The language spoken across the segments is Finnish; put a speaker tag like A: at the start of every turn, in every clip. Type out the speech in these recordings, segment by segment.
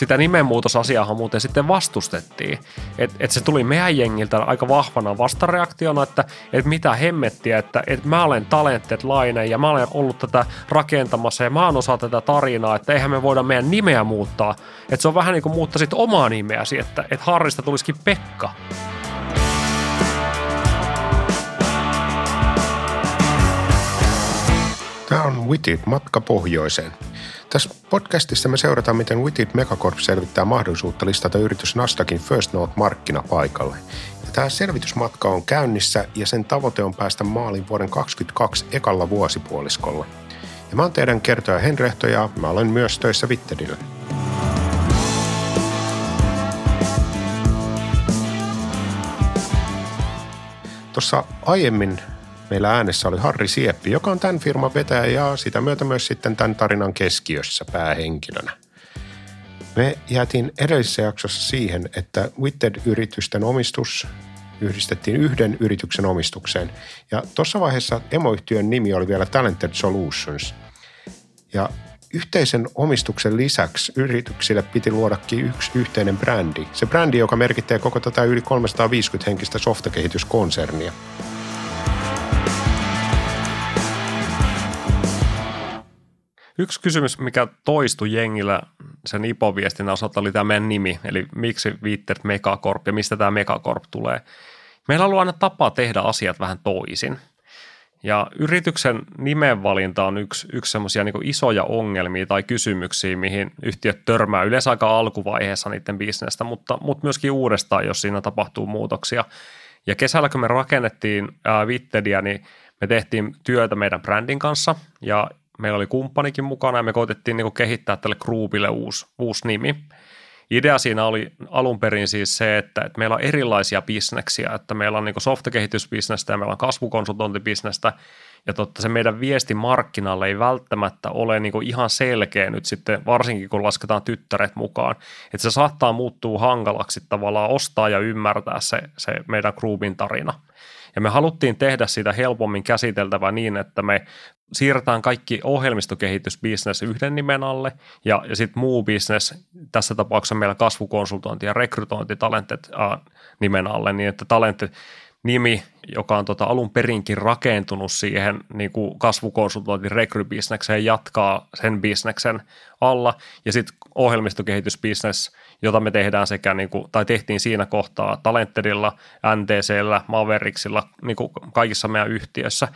A: sitä nimenmuutosasiaahan muuten sitten vastustettiin. Että et se tuli meidän jengiltä aika vahvana vastareaktiona, että et mitä hemmettiä, että et mä olen Talented Laine ja mä olen ollut tätä rakentamassa ja mä oon osa tätä tarinaa, että eihän me voida meidän nimeä muuttaa. Että se on vähän niin kuin muuttaisit omaa nimeäsi, että et Harrista tulisikin Pekka.
B: Tämä on Witit matka pohjoiseen. Tässä podcastissa me seurataan, miten Witit Megacorp selvittää mahdollisuutta listata yritys Nasdaqin First Note markkinapaikalle. Ja tämä selvitysmatka on käynnissä ja sen tavoite on päästä maaliin vuoden 2022 ekalla vuosipuoliskolla. Ja mä oon teidän kertoja Henrehto ja mä olen myös töissä Wittedillä. Tuossa aiemmin Meillä äänessä oli Harri Sieppi, joka on tämän firman vetäjä ja sitä myötä myös sitten tämän tarinan keskiössä päähenkilönä. Me jäätiin edellisessä jaksossa siihen, että Witted-yritysten omistus yhdistettiin yhden yrityksen omistukseen. Ja tuossa vaiheessa emoyhtiön nimi oli vielä Talented Solutions. Ja yhteisen omistuksen lisäksi yrityksille piti luodakin yksi yhteinen brändi. Se brändi, joka merkittää koko tätä yli 350 henkistä softakehityskonsernia.
A: Yksi kysymys, mikä toistui jengillä sen IPO-viestin osalta oli tämä meidän nimi, eli miksi viitteet Megacorp ja mistä tämä Megacorp tulee. Meillä on ollut aina tapa tehdä asiat vähän toisin. Ja yrityksen nimenvalinta on yksi, yksi semmoisia niin isoja ongelmia tai kysymyksiä, mihin yhtiöt törmää yleensä aika alkuvaiheessa niiden bisnestä, mutta, mutta myöskin uudestaan, jos siinä tapahtuu muutoksia. Ja kesällä, kun me rakennettiin ää, Wittedia, niin me tehtiin työtä meidän brändin kanssa ja meillä oli kumppanikin mukana ja me koitettiin niin kehittää tälle groupille uusi, uusi nimi. Idea siinä oli alun perin siis se, että, että meillä on erilaisia bisneksiä, että meillä on niin softakehitysbisnestä ja meillä on kasvukonsultointibisnestä ja totta se meidän viesti markkinalle ei välttämättä ole niin ihan selkeä nyt sitten, varsinkin kun lasketaan tyttäret mukaan. Että se saattaa muuttua hankalaksi tavallaan ostaa ja ymmärtää se, se meidän groupin tarina. Ja me haluttiin tehdä sitä helpommin käsiteltävää niin, että me siirretään kaikki ohjelmistokehitysbisnes yhden nimen alle ja, ja sitten muu business, tässä tapauksessa meillä kasvukonsultointi ja rekrytointi talentet äh, nimen alle, niin että talentet nimi, joka on tota alun perinkin rakentunut siihen niin kuin kasvukonsultointin rekrybisnekseen, jatkaa sen bisneksen alla. Ja sitten ohjelmistokehitysbisnes, jota me tehdään sekä, niin kuin, tai tehtiin siinä kohtaa Talentedilla, NTCllä, Mavericksilla, niin kuin kaikissa meidän yhtiöissä,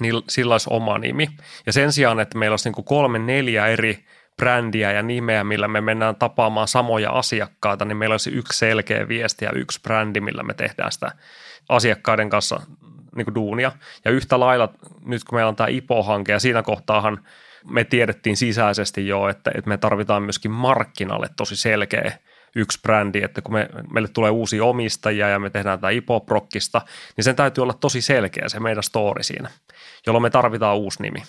A: niin sillä olisi oma nimi. Ja sen sijaan, että meillä olisi niin kuin kolme, neljä eri brändiä ja nimeä, millä me mennään tapaamaan samoja asiakkaita, niin meillä olisi yksi selkeä viesti ja yksi brändi, millä me tehdään sitä asiakkaiden kanssa niin kuin duunia. Ja yhtä lailla nyt kun meillä on tämä IPO-hanke ja siinä kohtaahan me tiedettiin sisäisesti jo, että, että me tarvitaan myöskin markkinalle tosi selkeä yksi brändi, että kun me, meille tulee uusi omistajia ja me tehdään tätä IPO-prokkista, niin sen täytyy olla tosi selkeä se meidän story siinä, jolloin me tarvitaan uusi nimi.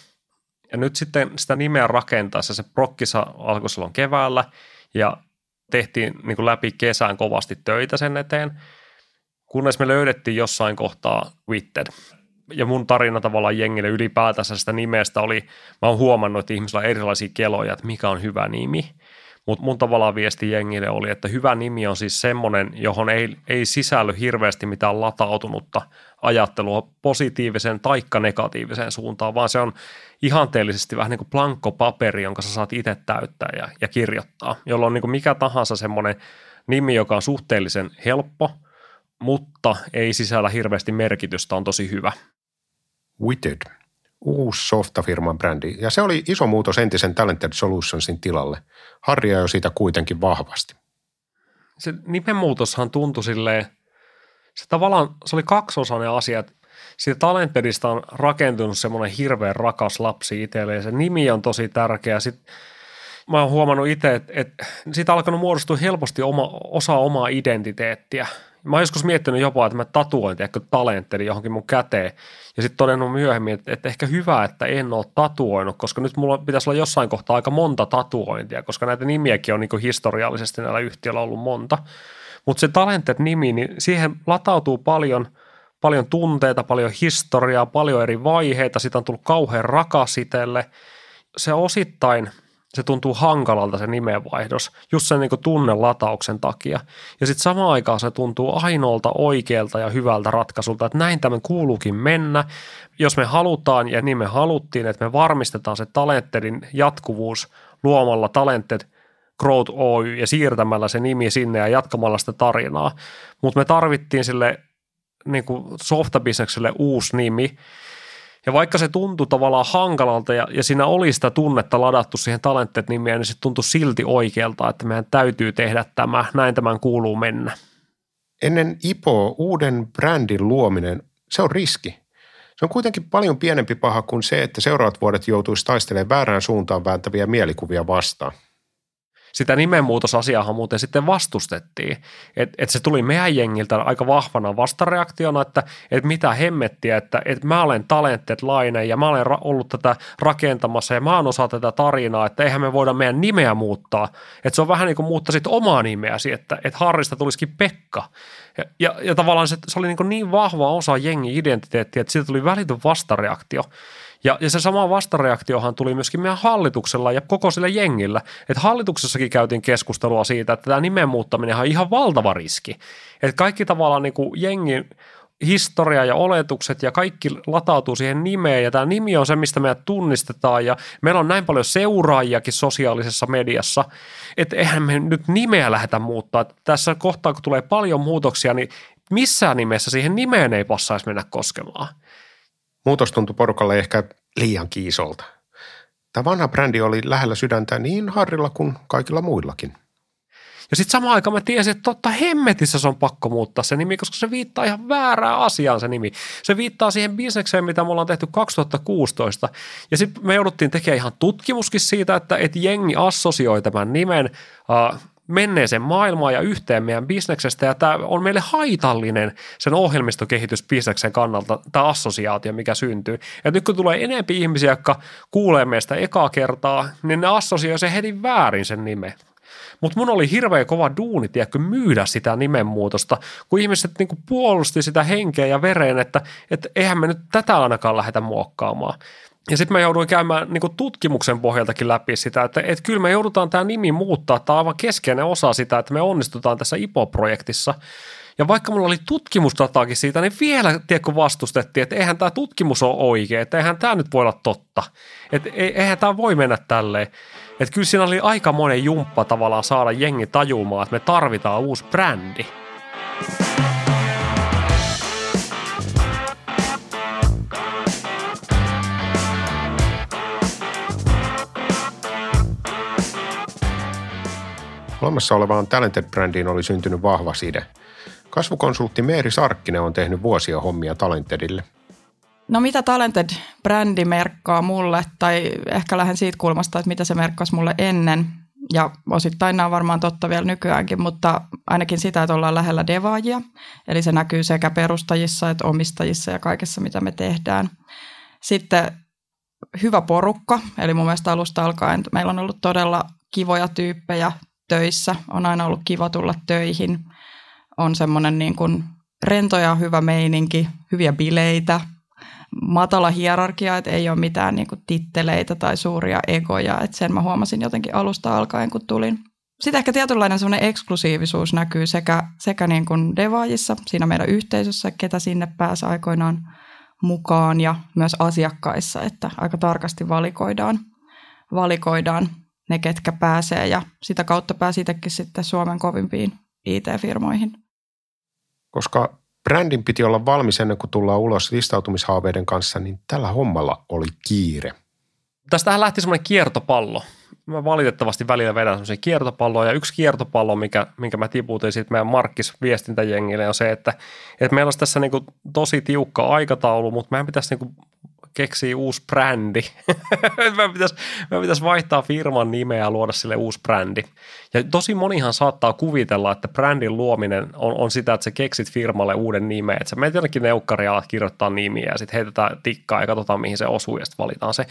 A: Ja nyt sitten sitä nimeä rakentaessa se prokkissa alkoi silloin keväällä ja tehtiin niin kuin läpi kesään kovasti töitä sen eteen, kunnes me löydettiin jossain kohtaa Witted. Ja mun tarina tavallaan jengille ylipäätänsä sitä nimestä oli, mä oon huomannut, että ihmisillä on erilaisia keloja, että mikä on hyvä nimi – mutta mun tavallaan viesti jengille oli, että hyvä nimi on siis semmoinen, johon ei, ei sisälly hirveästi mitään latautunutta ajattelua positiiviseen taikka negatiiviseen suuntaan, vaan se on ihanteellisesti vähän niin kuin plankkopaperi, jonka sä saat itse täyttää ja, ja kirjoittaa, jolloin niin kuin mikä tahansa semmoinen nimi, joka on suhteellisen helppo, mutta ei sisällä hirveästi merkitystä, on tosi hyvä.
B: Witted uusi softafirman brändi, ja se oli iso muutos entisen Talented Solutionsin tilalle. Harri jo siitä kuitenkin vahvasti.
A: Se nimenmuutoshan tuntui silleen, se tavallaan, se oli kaksiosainen asia, että siitä Talentedista on rakentunut semmoinen hirveän rakas lapsi itselle, ja se nimi on tosi tärkeä. Sitten mä oon huomannut itse, että, että siitä alkanut muodostua helposti oma, osa omaa identiteettiä – Mä oon joskus miettinyt jopa, että mä tatuoin ehkä talentteli johonkin mun käteen ja sitten todennut myöhemmin, että, että ehkä hyvä, että en ole tatuoinut, koska nyt mulla pitäisi olla jossain kohtaa aika monta tatuointia, koska näitä nimiäkin on niin historiallisesti näillä yhtiöillä ollut monta. Mutta se Talented-nimi, niin siihen latautuu paljon paljon tunteita, paljon historiaa, paljon eri vaiheita, siitä on tullut kauhean rakas itselle. Se osittain – se tuntuu hankalalta se nimenvaihdos, just sen niin tunnelatauksen takia. Ja sitten samaan aikaan se tuntuu ainoalta oikealta ja hyvältä ratkaisulta, että näin tämän kuuluukin mennä. Jos me halutaan ja niin me haluttiin, että me varmistetaan se Talentedin jatkuvuus luomalla Talented Growth Oy ja siirtämällä se nimi sinne ja jatkamalla sitä tarinaa. Mutta me tarvittiin sille niin softabisnekselle uusi nimi, ja vaikka se tuntui tavallaan hankalalta ja, ja siinä oli sitä tunnetta ladattu siihen talentet nimeen, niin se tuntui silti oikealta, että meidän täytyy tehdä tämä, näin tämän kuuluu mennä.
B: Ennen IPO uuden brändin luominen, se on riski. Se on kuitenkin paljon pienempi paha kuin se, että seuraavat vuodet joutuisi taistelemaan väärään suuntaan vääntäviä mielikuvia vastaan
A: sitä nimenmuutosasiaahan muuten sitten vastustettiin. Että et se tuli meidän jengiltä aika vahvana vastareaktiona, että et mitä hemmettiä, että et mä olen talentet lainen ja mä olen ra- ollut tätä rakentamassa ja mä oon osa tätä tarinaa, että eihän me voida meidän nimeä muuttaa. Että se on vähän niin kuin muuttaisit omaa nimeäsi, että et Harrista tulisikin Pekka. Ja, ja, ja tavallaan se, se oli niin, niin vahva osa jengi identiteettiä, että siitä tuli välitön vastareaktio. Ja, ja se sama vastareaktiohan tuli myöskin meidän hallituksella ja koko sillä jengillä. Että hallituksessakin käytiin keskustelua siitä, että tämä nimen muuttaminen on ihan valtava riski. Että kaikki tavallaan niin kuin jengin historia ja oletukset ja kaikki latautuu siihen nimeen ja tämä nimi on se, mistä meidät tunnistetaan ja meillä on näin paljon seuraajiakin sosiaalisessa mediassa, että eihän me nyt nimeä lähdetä muuttaa. Tässä kohtaa, kun tulee paljon muutoksia, niin missään nimessä siihen nimeen ei passaisi mennä koskemaan.
B: Muutos tuntui porukalle ehkä liian kiisolta. Tämä vanha brändi oli lähellä sydäntä niin Harrilla kuin kaikilla muillakin.
A: Ja sitten samaan aikaan mä tiesin, että totta hemmetissä se on pakko muuttaa se nimi, koska se viittaa ihan väärään asiaan se nimi. Se viittaa siihen bisnekseen, mitä me ollaan tehty 2016. Ja sitten me jouduttiin tekemään ihan tutkimuskin siitä, että, että jengi assosioi tämän nimen uh, menneeseen maailmaan ja yhteen meidän bisneksestä, ja tämä on meille haitallinen sen ohjelmistokehitys bisneksen kannalta, tämä assosiaatio, mikä syntyy. Ja nyt kun tulee enempi ihmisiä, jotka kuulee meistä ekaa kertaa, niin ne assosioi se heti väärin sen nimen. Mutta mun oli hirveän kova duuni, tiedätkö, myydä sitä nimenmuutosta, kun ihmiset niinku puolusti sitä henkeä ja vereen, että, että eihän me nyt tätä ainakaan lähdetä muokkaamaan. Ja sitten mä jouduin käymään niin kuin tutkimuksen pohjaltakin läpi sitä, että, että kyllä me joudutaan tämä nimi muuttaa. Tämä on aivan keskeinen osa sitä, että me onnistutaan tässä IPO-projektissa. Ja vaikka mulla oli tutkimusdataakin siitä, niin vielä tiedätkö, vastustettiin, että eihän tämä tutkimus ole oikein, että eihän tämä nyt voi olla totta. Että eihän tämä voi mennä tälleen. Että kyllä siinä oli aika monen jumppa tavallaan saada jengi tajumaan, että me tarvitaan uusi brändi.
B: Olemassa olevaan Talented-brändiin oli syntynyt vahva side. Kasvukonsultti Meeri Sarkkinen on tehnyt vuosia hommia Talentedille.
C: No mitä Talented-brändi merkkaa mulle, tai ehkä lähden siitä kulmasta, että mitä se merkkasi mulle ennen. Ja osittain nämä on varmaan totta vielä nykyäänkin, mutta ainakin sitä, että ollaan lähellä devaajia. Eli se näkyy sekä perustajissa että omistajissa ja kaikessa, mitä me tehdään. Sitten hyvä porukka, eli mun mielestä alusta alkaen meillä on ollut todella kivoja tyyppejä töissä. On aina ollut kiva tulla töihin. On semmoinen niin kuin rento ja hyvä meininki, hyviä bileitä, matala hierarkia, että ei ole mitään niin kuin titteleitä tai suuria egoja. Että sen mä huomasin jotenkin alusta alkaen, kun tulin. Sitten ehkä tietynlainen semmoinen eksklusiivisuus näkyy sekä, sekä niin kuin devaajissa, siinä meidän yhteisössä, ketä sinne pääsi aikoinaan mukaan ja myös asiakkaissa, että aika tarkasti valikoidaan, valikoidaan ne, ketkä pääsee ja sitä kautta pääsi itsekin sitten Suomen kovimpiin IT-firmoihin.
B: Koska brändin piti olla valmis ennen kuin tullaan ulos listautumishaaveiden kanssa, niin tällä hommalla oli kiire.
A: Tästähän lähti semmoinen kiertopallo. Mä valitettavasti välillä vedän semmoisia kiertopalloja. Ja yksi kiertopallo, mikä, minkä mä tiputin sitten meidän Markkis viestintäjengille, on se, että, että meillä olisi tässä niinku tosi tiukka aikataulu, mutta meidän pitäisi niinku keksii uusi brändi. mä pitäisi, mä pitäisi vaihtaa firman nimeä ja luoda sille uusi brändi. Ja tosi monihan saattaa kuvitella, että brändin luominen on, on sitä, että sä keksit firmalle uuden nimen. Että sä menet jonnekin neukkari ja kirjoittaa nimiä ja sitten heitetään tikkaa ja katsotaan mihin se osuu ja sitten valitaan se.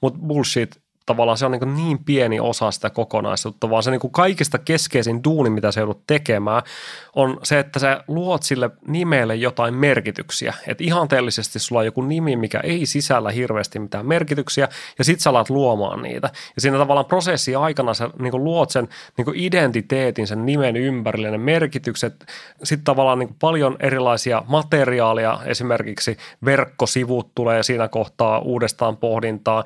A: Mutta bullshit, tavallaan se on niin, niin pieni osa sitä kokonaisuutta, vaan se niin kaikista keskeisin duuni, mitä se joudut tekemään, on se, että sä luot sille nimelle jotain merkityksiä. Että ihanteellisesti sulla on joku nimi, mikä ei sisällä hirveästi mitään merkityksiä, ja sit sä alat luomaan niitä. Ja siinä tavallaan prosessi aikana sä niin luot sen niin identiteetin sen nimen ympärille, ne merkitykset, sitten tavallaan niin paljon erilaisia materiaalia, esimerkiksi verkkosivut tulee siinä kohtaa uudestaan pohdintaa,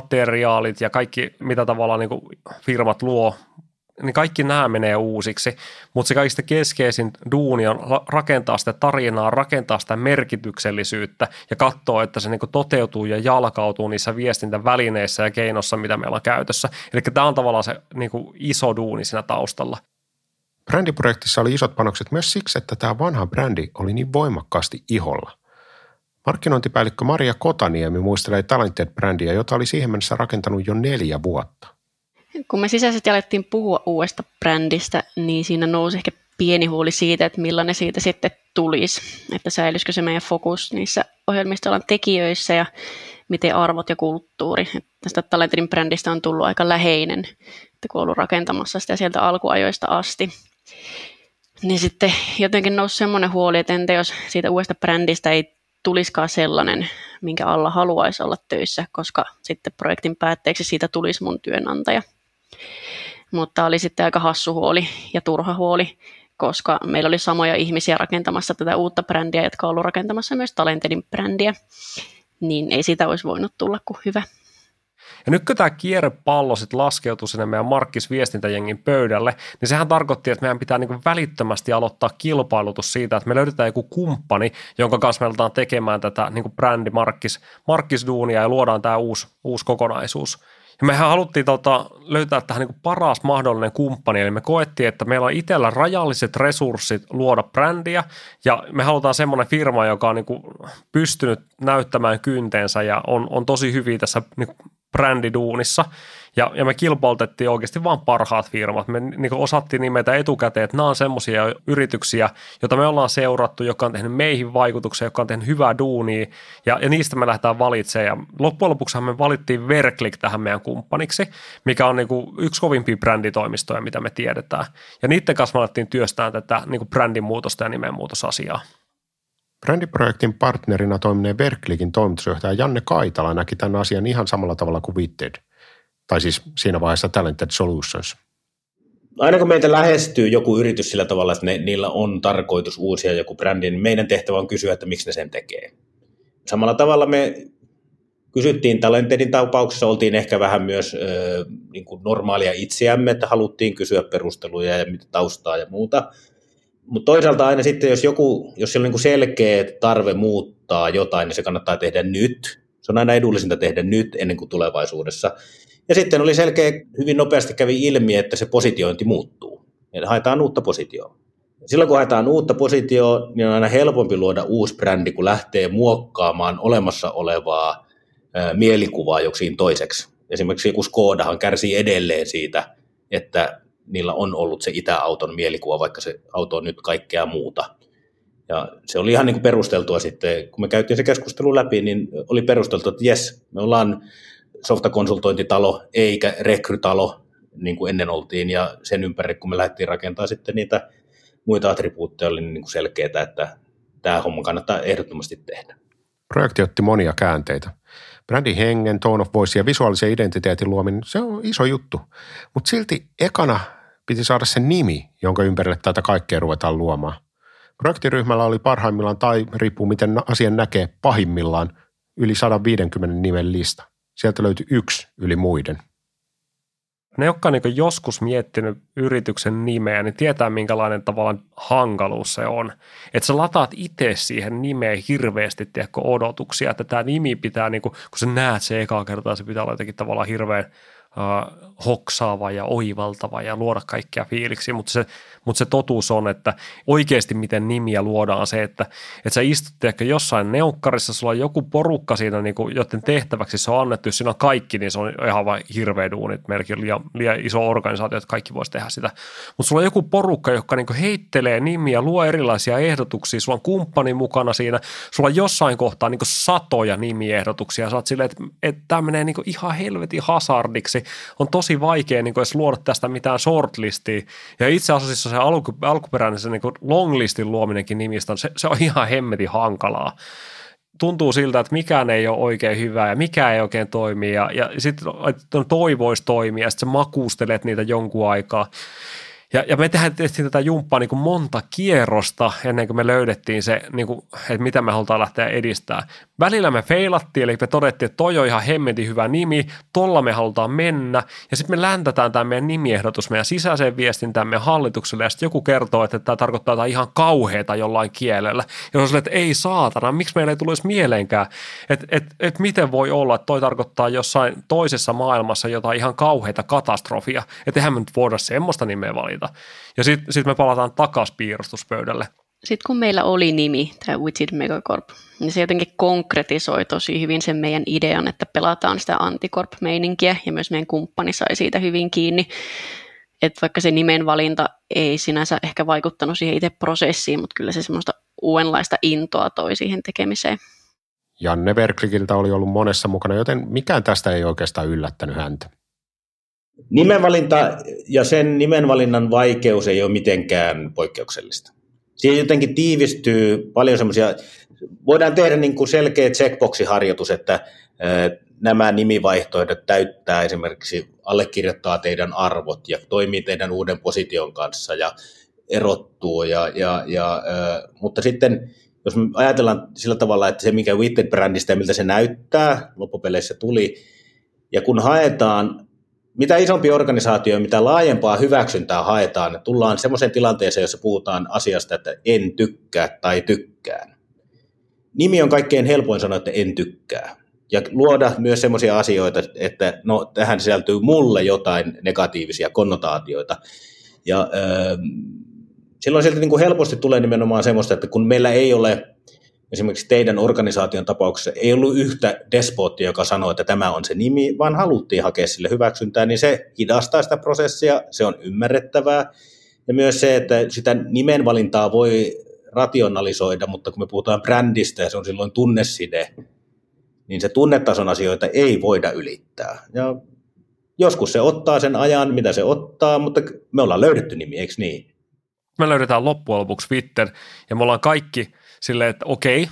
A: brändimateriaalit ja kaikki, mitä tavallaan niin firmat luo, niin kaikki nämä menee uusiksi, mutta se kaikista keskeisin duuni on rakentaa sitä tarinaa, rakentaa sitä merkityksellisyyttä ja katsoa, että se niin toteutuu ja jalkautuu niissä viestintävälineissä ja keinossa, mitä meillä on käytössä. Eli tämä on tavallaan se niin iso duuni siinä taustalla.
B: Brändiprojektissa oli isot panokset myös siksi, että tämä vanha brändi oli niin voimakkaasti iholla – Markkinointipäällikkö Maria Kotaniemi muistelee Talented-brändiä, jota oli siihen mennessä rakentanut jo neljä vuotta.
D: Kun me sisäisesti alettiin puhua uudesta brändistä, niin siinä nousi ehkä pieni huoli siitä, että millainen siitä sitten tulisi. Että säilyisikö se meidän fokus niissä ohjelmistoalan tekijöissä ja miten arvot ja kulttuuri. Että tästä Talentedin brändistä on tullut aika läheinen, että kun ollut rakentamassa sitä sieltä alkuajoista asti. Niin sitten jotenkin nousi semmoinen huoli, että entä jos siitä uudesta brändistä ei tulisikaan sellainen, minkä alla haluaisi olla töissä, koska sitten projektin päätteeksi siitä tulisi mun työnantaja. Mutta oli sitten aika hassu huoli ja turha huoli, koska meillä oli samoja ihmisiä rakentamassa tätä uutta brändiä, jotka on ollut rakentamassa myös Talentedin brändiä, niin ei sitä olisi voinut tulla kuin hyvä.
A: Ja nyt kun tämä kierrepallo sitten laskeutui sinne meidän markkisviestintäjengin pöydälle, niin sehän tarkoitti, että meidän pitää niin välittömästi aloittaa kilpailutus siitä, että me löydetään joku kumppani, jonka kanssa me aletaan tekemään tätä niin brändi markkis, markkisduunia ja luodaan tämä uusi, uusi kokonaisuus. Ja mehän haluttiin tota, löytää tähän niin paras mahdollinen kumppani, eli me koettiin, että meillä on itsellä rajalliset resurssit luoda brändiä, ja me halutaan semmoinen firma, joka on niin pystynyt näyttämään kynteensä ja on, on tosi hyvin tässä niin brändiduunissa. Ja, ja me kilpailutettiin oikeasti vain parhaat firmat. Me niin osattiin nimetä etukäteen, että nämä on semmoisia yrityksiä, joita me ollaan seurattu, jotka on tehnyt meihin vaikutuksia, jotka on tehnyt hyvää duunia, ja, ja niistä me lähdetään valitsemaan. Ja loppujen lopuksi me valittiin Verklik tähän meidän kumppaniksi, mikä on niin kuin yksi kovimpia bränditoimistoja, mitä me tiedetään. Ja niiden kanssa me alettiin työstään tätä niin kuin brändin muutosta ja nimenmuutosasiaa.
B: Brändiprojektin partnerina toimineen Berklikin toimitusjohtaja Janne Kaitala näki tämän asian ihan samalla tavalla kuin Witted, tai siis siinä vaiheessa Talented Solutions.
E: Aina kun meitä lähestyy joku yritys sillä tavalla, että ne, niillä on tarkoitus uusia joku brändi, niin meidän tehtävä on kysyä, että miksi ne sen tekee. Samalla tavalla me kysyttiin Talentedin tapauksessa, oltiin ehkä vähän myös ö, niin kuin normaalia itseämme, että haluttiin kysyä perusteluja ja taustaa ja muuta – mutta toisaalta aina sitten, jos joku, jos siellä on niin selkeä tarve muuttaa jotain, niin se kannattaa tehdä nyt. Se on aina edullisinta tehdä nyt ennen kuin tulevaisuudessa. Ja sitten oli selkeä, hyvin nopeasti kävi ilmi, että se positiointi muuttuu. Eli haetaan uutta positioa. Silloin kun haetaan uutta positioa, niin on aina helpompi luoda uusi brändi, kun lähtee muokkaamaan olemassa olevaa mielikuvaa joksiin toiseksi. Esimerkiksi joku Skodahan kärsii edelleen siitä, että niillä on ollut se itäauton mielikuva, vaikka se auto on nyt kaikkea muuta. Ja se oli ihan niin kuin perusteltua sitten, kun me käytiin se keskustelu läpi, niin oli perusteltu, että jes, me ollaan softakonsultointitalo eikä rekrytalo, niin kuin ennen oltiin, ja sen ympärille, kun me lähdettiin rakentamaan sitten niitä muita attribuutteja, oli niin kuin selkeää, että tämä homma kannattaa ehdottomasti tehdä.
B: Projekti otti monia käänteitä. Brändin hengen, tone of voice ja visuaalisen identiteetin luominen, se on iso juttu. Mutta silti ekana piti saada se nimi, jonka ympärille tätä kaikkea ruvetaan luomaan. Projektiryhmällä oli parhaimmillaan tai riippuu miten asian näkee pahimmillaan yli 150 nimen lista. Sieltä löytyi yksi yli muiden.
A: Ne, jotka on niin joskus miettinyt yrityksen nimeä, niin tietää minkälainen tavallaan hankaluus se on. Että sä lataat itse siihen nimeen hirveästi tiedätkö, odotuksia, että tämä nimi pitää, niin kuin, kun sä näet se ekaa kertaa, se pitää olla jotenkin tavallaan hirveän hoksaava ja oivaltava ja luoda kaikkia fiiliksi, mutta se, mutta se totuus on, että oikeasti miten nimiä luodaan. Se, että, että sä istut ehkä jossain neukkarissa, sulla on joku porukka siinä, niin kuin, joten tehtäväksi se on annettu, jos siinä on kaikki, niin se on ihan vain hirveä duuni, että meilläkin on liian, liian iso organisaatio, että kaikki voisi tehdä sitä. Mutta sulla on joku porukka, joka niin heittelee nimiä, luo erilaisia ehdotuksia, sulla on kumppani mukana siinä, sulla on jossain kohtaa niin satoja nimiehdotuksia, sä oot silleen, että, että tämä menee niin ihan helvetin hazardiksi, on tosi vaikea niin edes luoda tästä mitään shortlistia, ja itse asiassa se alku, alkuperäinen se niin longlistin luominenkin nimistä, se, se on ihan hemmetin hankalaa tuntuu siltä, että mikään ei ole oikein hyvää ja mikä ei oikein toimi ja, ja sitten toivoisi toimia ja sitten makuustelet niitä jonkun aikaa. Ja, ja me tehdään tehtiin tätä jumppaa niin kuin monta kierrosta ennen kuin me löydettiin se, niin kuin, että mitä me halutaan lähteä edistämään. Välillä me feilattiin, eli me todettiin, että toi on ihan hemmetin hyvä nimi, tolla me halutaan mennä. Ja sitten me läntätään tämä meidän nimiehdotus meidän sisäiseen viestintään meidän hallitukselle, ja sitten joku kertoo, että tämä tarkoittaa jotain ihan kauheita jollain kielellä. Ja on että ei saatana, miksi meillä ei tulisi mieleenkään, että et, et miten voi olla, että toi tarkoittaa jossain toisessa maailmassa jotain ihan kauheita katastrofia, että eihän me nyt voida semmoista nimeä valita asioita. Ja sitten sit me palataan takaisin piirustuspöydälle.
D: Sitten kun meillä oli nimi, tämä Widget Megacorp, niin se jotenkin konkretisoi tosi hyvin sen meidän idean, että pelataan sitä anticorp-meininkiä ja myös meidän kumppani sai siitä hyvin kiinni. Että vaikka se nimen valinta ei sinänsä ehkä vaikuttanut siihen itse prosessiin, mutta kyllä se semmoista uudenlaista intoa toi siihen tekemiseen.
B: Janne Berklikiltä oli ollut monessa mukana, joten mikään tästä ei oikeastaan yllättänyt häntä.
E: Nimenvalinta ja sen nimenvalinnan vaikeus ei ole mitenkään poikkeuksellista. Siihen jotenkin tiivistyy paljon semmoisia, voidaan tehdä niin kuin selkeä checkboxiharjoitus, että nämä nimivaihtoehdot täyttää esimerkiksi, allekirjoittaa teidän arvot ja toimii teidän uuden position kanssa ja erottuu. Ja, ja, ja, mutta sitten jos me ajatellaan sillä tavalla, että se mikä Witted-brändistä ja miltä se näyttää, loppupeleissä tuli, ja kun haetaan mitä isompi organisaatio, mitä laajempaa hyväksyntää haetaan, tullaan semmoiseen tilanteeseen, jossa puhutaan asiasta, että en tykkää tai tykkään. Nimi on kaikkein helpoin sanoa, että en tykkää. Ja luoda myös semmoisia asioita, että no, tähän sisältyy mulle jotain negatiivisia konnotaatioita. Ja äh, silloin sieltä niin kuin helposti tulee nimenomaan semmoista, että kun meillä ei ole esimerkiksi teidän organisaation tapauksessa ei ollut yhtä despoottia, joka sanoi, että tämä on se nimi, vaan haluttiin hakea sille hyväksyntää, niin se hidastaa sitä prosessia, se on ymmärrettävää. Ja myös se, että sitä nimenvalintaa voi rationalisoida, mutta kun me puhutaan brändistä ja se on silloin tunneside, niin se tunnetason asioita ei voida ylittää. Ja joskus se ottaa sen ajan, mitä se ottaa, mutta me ollaan löydetty nimi, eikö niin?
A: Me löydetään loppujen lopuksi Twitter ja me ollaan kaikki – silleen, että okei,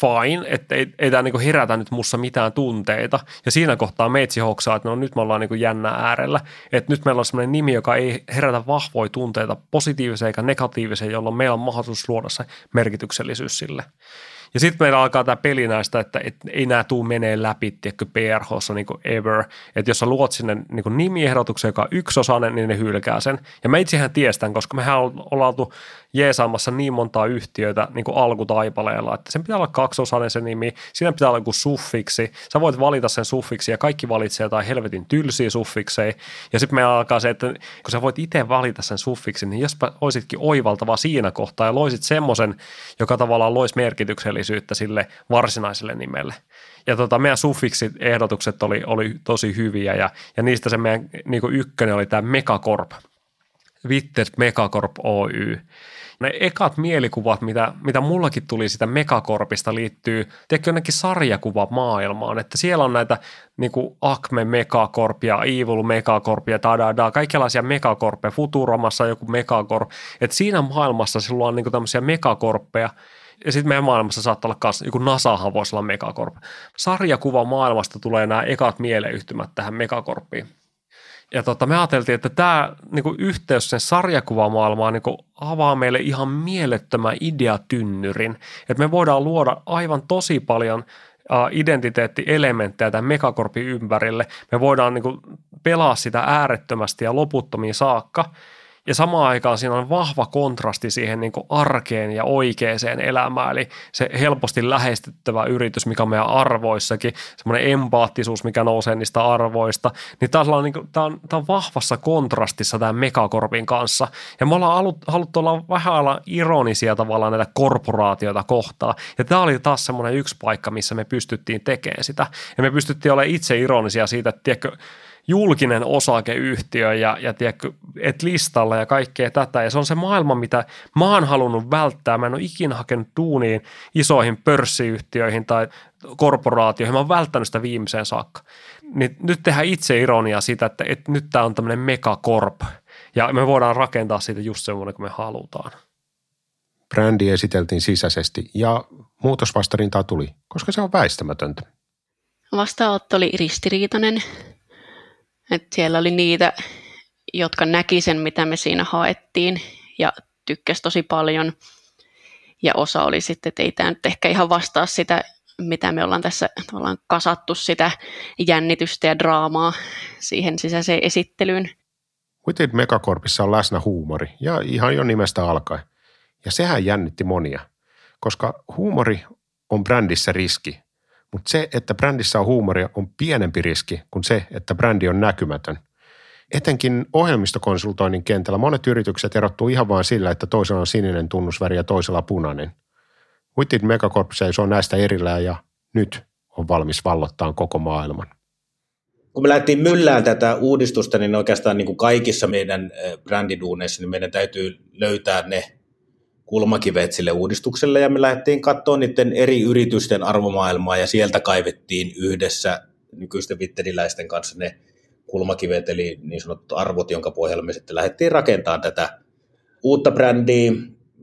A: fine, että ei, ei tämä niinku herätä nyt mussa mitään tunteita. Ja siinä kohtaa meitsi hoksaa, että no nyt me ollaan niinku jännä äärellä. Että nyt meillä on sellainen nimi, joka ei herätä vahvoja tunteita positiiviseen eikä negatiiviseen, jolloin meillä on mahdollisuus luoda se merkityksellisyys sille. Ja sitten meillä alkaa tämä peli näistä, että et ei nämä tuu menee läpi, tiedätkö, PRHssa niin ever. Että jos sä luot sinne niin nimiehdotuksen, joka on yksiosainen, niin ne hylkää sen. Ja me itsehän tiestän, koska mehän ollaan oltu jeesaamassa niin montaa yhtiöitä niin kuin alkutaipaleella, että sen pitää olla kaksosainen se nimi, siinä pitää olla joku suffiksi, sä voit valita sen suffiksi ja kaikki valitsee jotain helvetin tylsiä suffikseja, ja sitten meillä alkaa se, että kun sä voit itse valita sen suffiksi, niin jospa olisitkin oivaltava siinä kohtaa ja loisit semmoisen, joka tavallaan loisi merkityksellisyyttä sille varsinaiselle nimelle. Ja tota, meidän suffiksi ehdotukset oli, oli tosi hyviä ja, ja niistä se meidän niin ykkönen oli tämä Megacorp, Witters Megacorp Oy. Ne ekat mielikuvat, mitä, mitä mullakin tuli sitä Megakorpista liittyy, tekee jonnekin sarjakuva maailmaan, että siellä on näitä niin kuin Acme Megacorp ja Evil Megacorp ja da, kaikenlaisia Megacorppeja, Futuromassa joku Megacorp, että siinä maailmassa sulla on niin kuin tämmöisiä Megacorppeja, ja sitten meidän maailmassa saattaa olla myös, joku NASAhan voisi olla Megacorp. Sarjakuva maailmasta tulee nämä ekat mieleyhtymät tähän Megacorppiin ja tota, me ajateltiin, että tämä niin yhteys sen sarjakuvamaailmaan niin avaa meille ihan mielettömän ideatynnyrin, että me voidaan luoda aivan tosi paljon identiteettielementtejä tämän megakorpin ympärille. Me voidaan niin kuin pelaa sitä äärettömästi ja loputtomiin saakka. Ja samaan aikaan siinä on vahva kontrasti siihen niin kuin arkeen ja oikeaan elämään, eli se helposti lähestyttävä yritys, mikä on meidän arvoissakin, semmoinen empaattisuus, mikä nousee niistä arvoista, niin tämä on, niin kuin, tämä on, tämä on vahvassa kontrastissa tämän Megakorpin kanssa. Ja me ollaan haluttu olla vähän olla ironisia tavallaan näitä korporaatioita kohtaan. Ja tämä oli taas semmoinen yksi paikka, missä me pystyttiin tekemään sitä. Ja me pystyttiin olemaan itse ironisia siitä, että tiedätkö, julkinen osakeyhtiö ja, ja tiedätkö, et listalla ja kaikkea tätä. Ja se on se maailma, mitä mä oon halunnut välttää. Mä en ole ikinä hakenut tuuniin isoihin pörssiyhtiöihin tai korporaatioihin. Mä oon välttänyt sitä viimeiseen saakka. Niin nyt tehdään itse ironia siitä, että, että nyt tämä on tämmöinen megakorp. Ja me voidaan rakentaa siitä just semmoinen kuin me halutaan.
B: Brändi esiteltiin sisäisesti ja muutosvastarintaa tuli, koska se on väistämätöntä.
D: Vastaanotto oli ristiriitainen. Et siellä oli niitä, jotka näki sen, mitä me siinä haettiin ja tykkäsi tosi paljon. Ja osa oli sitten, että ei tämä nyt ehkä ihan vastaa sitä, mitä me ollaan tässä tavallaan kasattu sitä jännitystä ja draamaa siihen sisäiseen esittelyyn.
B: Wited Megacorpissa on läsnä huumori ja ihan jo nimestä alkaen. Ja sehän jännitti monia, koska huumori on brändissä riski, mutta se, että brändissä on huumoria, on pienempi riski kuin se, että brändi on näkymätön. Etenkin ohjelmistokonsultoinnin kentällä monet yritykset erottuu ihan vain sillä, että toisella on sininen tunnusväri ja toisella punainen. Witted Megacorp on näistä erillään ja nyt on valmis vallottaa koko maailman.
E: Kun me lähdettiin myllään tätä uudistusta, niin oikeastaan niin kuin kaikissa meidän brändiduuneissa, niin meidän täytyy löytää ne kulmakivet sille uudistukselle ja me lähdettiin katsoa niiden eri yritysten arvomaailmaa ja sieltä kaivettiin yhdessä nykyisten vittediläisten kanssa ne kulmakivet eli niin sanotut arvot, jonka pohjalla me sitten lähdettiin rakentamaan tätä uutta brändiä.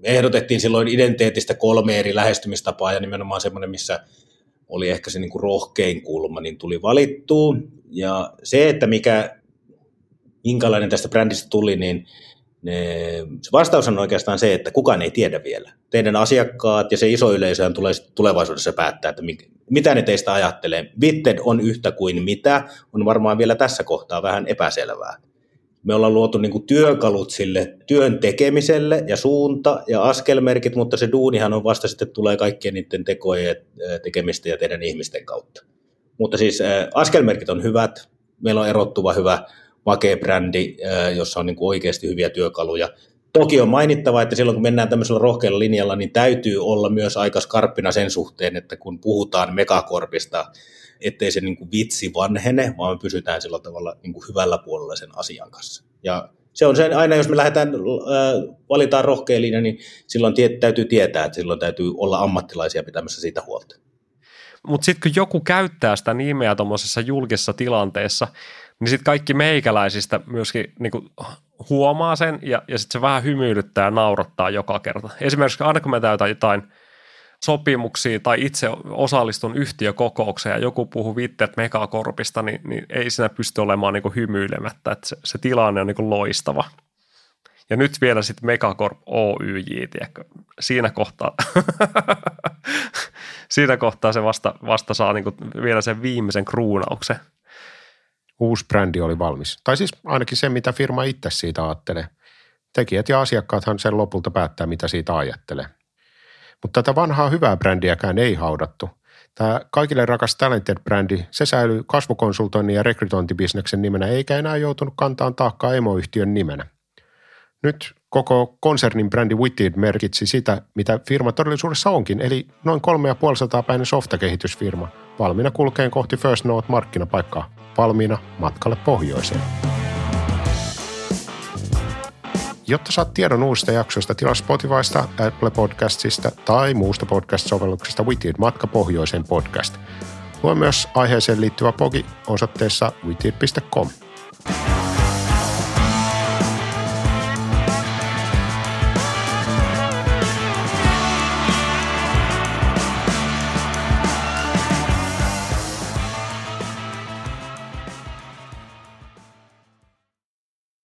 E: Ehdotettiin silloin identiteetistä kolme eri lähestymistapaa ja nimenomaan semmoinen, missä oli ehkä se niin kuin rohkein kulma, niin tuli valittua. Ja se, että mikä, minkälainen tästä brändistä tuli, niin ne, se vastaus on oikeastaan se, että kukaan ei tiedä vielä. Teidän asiakkaat ja se iso yleisö tulee tulevaisuudessa päättää, että mitä ne teistä ajattelee. Vitted on yhtä kuin mitä, on varmaan vielä tässä kohtaa vähän epäselvää. Me ollaan luotu niin kuin työkalut sille työn tekemiselle ja suunta ja askelmerkit, mutta se duunihan on vasta sitten tulee kaikkien niiden tekojen tekemistä ja teidän ihmisten kautta. Mutta siis askelmerkit on hyvät, meillä on erottuva hyvä makea brändi, jossa on niin kuin oikeasti hyviä työkaluja. Toki on mainittava, että silloin kun mennään tämmöisellä rohkealla linjalla, niin täytyy olla myös aika skarppina sen suhteen, että kun puhutaan megakorpista, ettei se niin kuin vitsi vanhene, vaan me pysytään sillä tavalla niin kuin hyvällä puolella sen asian kanssa. Ja se on se, aina jos me lähdetään, äh, valitaan rohkea linja, niin silloin tie, täytyy tietää, että silloin täytyy olla ammattilaisia pitämässä siitä huolta.
A: Mutta sitten kun joku käyttää sitä nimeä tuommoisessa julkisessa tilanteessa, niin sitten kaikki meikäläisistä myöskin niin kuin huomaa sen ja, ja sitten se vähän hymyilyttää ja naurattaa joka kerta. Esimerkiksi aina kun me täytän jotain sopimuksia tai itse osallistun yhtiökokoukseen ja joku puhuu viitteet megakorpista, niin, niin ei siinä pysty olemaan niin kuin hymyilemättä, että se, se tilanne on niin kuin loistava. Ja nyt vielä sitten Megacorp OYJ, tiedätkö? siinä kohtaa, siinä kohtaa se vasta, vasta saa niin kuin vielä sen viimeisen kruunauksen
B: uusi brändi oli valmis. Tai siis ainakin se, mitä firma itse siitä ajattelee. Tekijät ja asiakkaathan sen lopulta päättää, mitä siitä ajattelee. Mutta tätä vanhaa hyvää brändiäkään ei haudattu. Tämä kaikille rakas Talented-brändi, se säilyy kasvukonsultoinnin ja rekrytointibisneksen nimenä, eikä enää joutunut kantaan taakkaa emoyhtiön nimenä. Nyt koko konsernin brändi Witted merkitsi sitä, mitä firma todellisuudessa onkin, eli noin 3500 päinen softakehitysfirma, valmiina kulkeen kohti First Note markkinapaikkaa valmiina matkalle pohjoiseen. Jotta saat tiedon uusista jaksoista, tilaa Spotifysta, Apple Podcastista tai muusta podcast-sovelluksesta Witted Matka Pohjoiseen podcast. Lue myös aiheeseen liittyvä pogi osoitteessa witted.com.